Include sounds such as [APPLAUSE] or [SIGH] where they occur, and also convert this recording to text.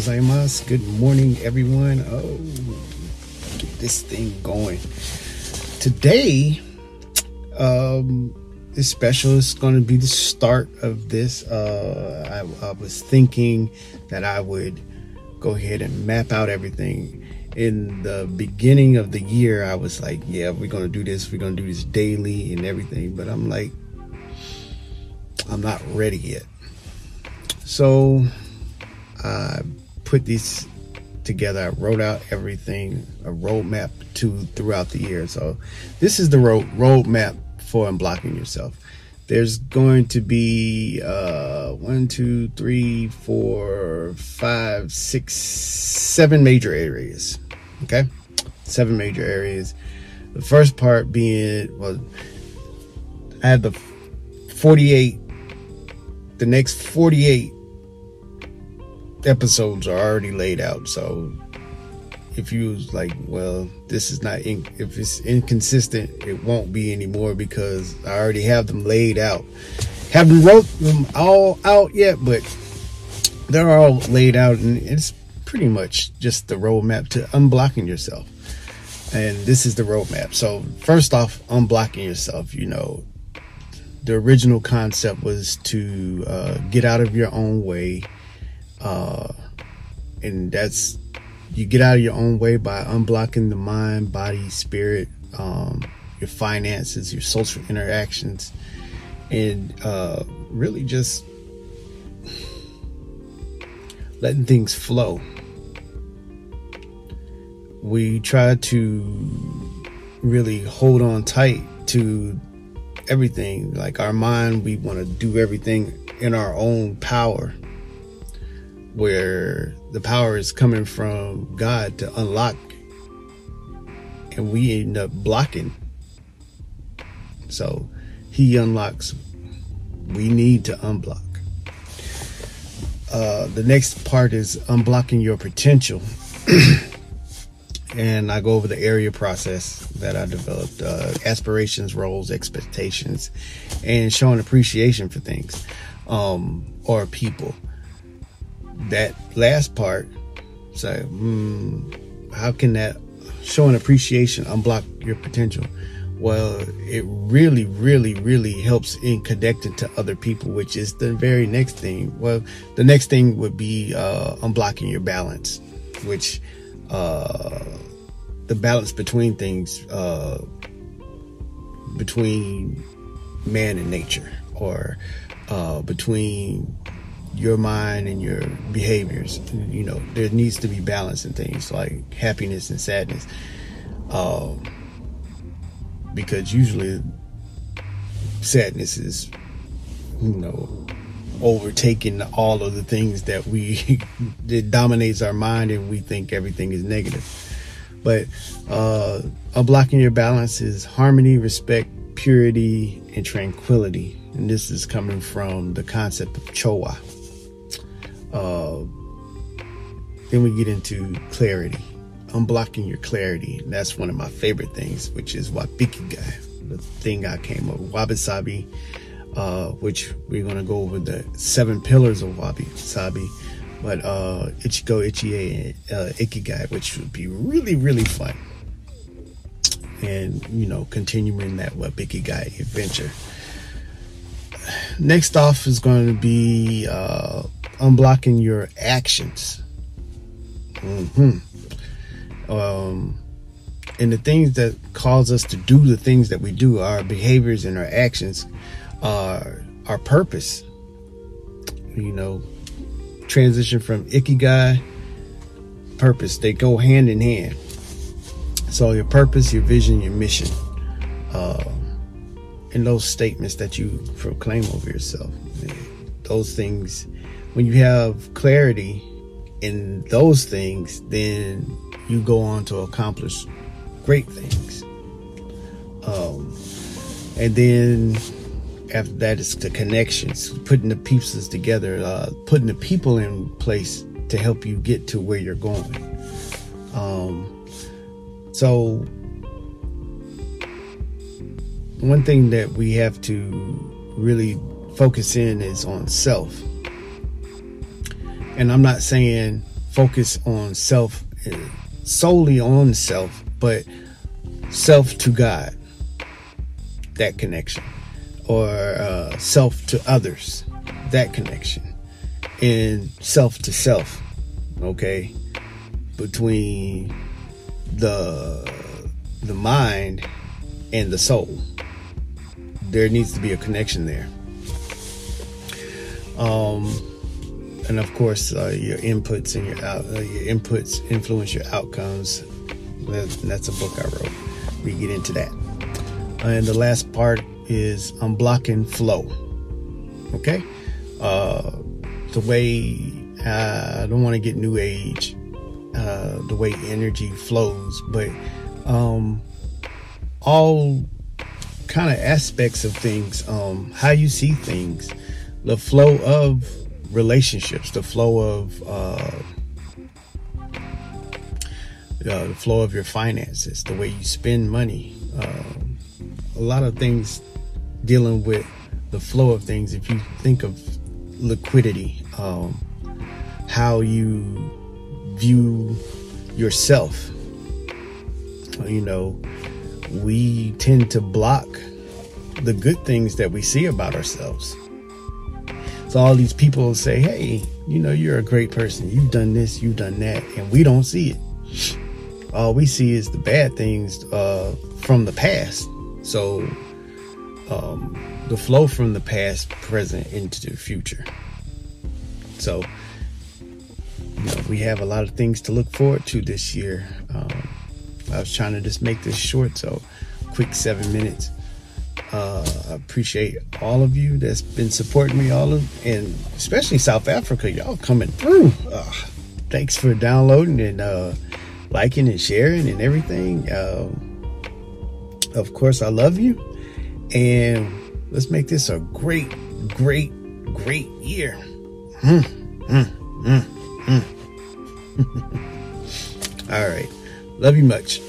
gozaimasu. Good morning, everyone. Oh, get this thing going. Today, um, this special is going to be the start of this. Uh, I, I was thinking that I would go ahead and map out everything. In the beginning of the year, I was like, yeah, we're going to do this. We're going to do this daily and everything. But I'm like, I'm not ready yet. So I put these together. I wrote out everything, a roadmap to throughout the year. So this is the road roadmap for unblocking yourself. There's going to be uh, one, two, three, four, five, six, seven major areas. Okay, seven major areas. The first part being well, I had the 48. The next 48 episodes are already laid out. So if you was like, well, this is not in, if it's inconsistent, it won't be anymore because I already have them laid out. Haven't wrote them all out yet, but they're all laid out, and it's pretty much just the roadmap to unblocking yourself. And this is the roadmap. So first off, unblocking yourself. You know, the original concept was to uh, get out of your own way uh, and that's you get out of your own way by unblocking the mind, body, spirit, um, your finances, your social interactions, and uh, really just letting things flow. We try to really hold on tight to everything. Like our mind, we want to do everything in our own power where the power is coming from God to unlock, and we end up blocking. So He unlocks. We need to unblock. Uh, the next part is unblocking your potential. [CLEARS THROAT] and I go over the area process that I developed uh, aspirations, roles, expectations, and showing appreciation for things um, or people that last part, say, mm, how can that showing appreciation unblock your potential? Well, it really, really, really helps in connecting to other people, which is the very next thing. Well, the next thing would be uh, unblocking your balance, which uh, the balance between things, uh, between man and nature, or uh, between your mind and your behaviors. You know, there needs to be balance in things like happiness and sadness. Um, because usually sadness is, you know, overtaking all of the things that we, [LAUGHS] it dominates our mind and we think everything is negative. But uh, unblocking your balance is harmony, respect, purity, and tranquility. And this is coming from the concept of Chowa. Uh, then we get into clarity, unblocking your clarity. And that's one of my favorite things, which is Wabikigai, the thing I came up with. Wabi uh, which we're going to go over the seven pillars of Wabi Sabi. But uh, Ichigo Ichie uh, Ikigai, which would be really, really fun. And, you know, continuing that Wabikigai adventure. Next off is going to be uh, unblocking your actions. Mm-hmm. Um, and the things that cause us to do the things that we do, our behaviors and our actions, are our purpose. You know, transition from ikigai, purpose. They go hand in hand. So your purpose, your vision, your mission, uh, and those statements that you proclaim over yourself, those things when you have clarity in those things, then you go on to accomplish great things. Um, and then after that, it's the connections, putting the pieces together, uh, putting the people in place to help you get to where you're going. Um, so, one thing that we have to really focus in is on self and I'm not saying focus on self, solely on self, but self to God, that connection, or uh, self to others, that connection, and self to self, okay, between the the mind and the soul. There needs to be a connection there. Um, and of course, uh, your inputs and your out, uh, your inputs influence your outcomes. That's, a book I wrote. We get into that. And the last part is unblocking flow. Okay, uh, the way uh, I don't want to get new age, uh, the way energy flows, but um, all kind of aspects of things, um, how you see things, the flow of relationships, the flow of uh, uh, the flow of your finances, the way you spend money, uh, a lot of things dealing with the flow of things. If you think of liquidity, um, how you view yourself, you know, we tend to block the good things that we see about ourselves. So all these people say, "Hey, you know, you're a great person. You've done this, you've done that," and we don't see it. All we see is the bad things uh, from the past. So um, the flow from the past, present into the future. So you know, we have a lot of things to look forward to this year. Um, I was trying to just make this short, so quick seven minutes. I appreciate all of you that's been supporting me, all of, and especially South Africa, y'all coming through. Uh, thanks for downloading and uh, liking and sharing and everything. Uh, of course, I love you, and let's make this a great, great, great year. Mm, mm, mm, [LAUGHS] all right. Love you much.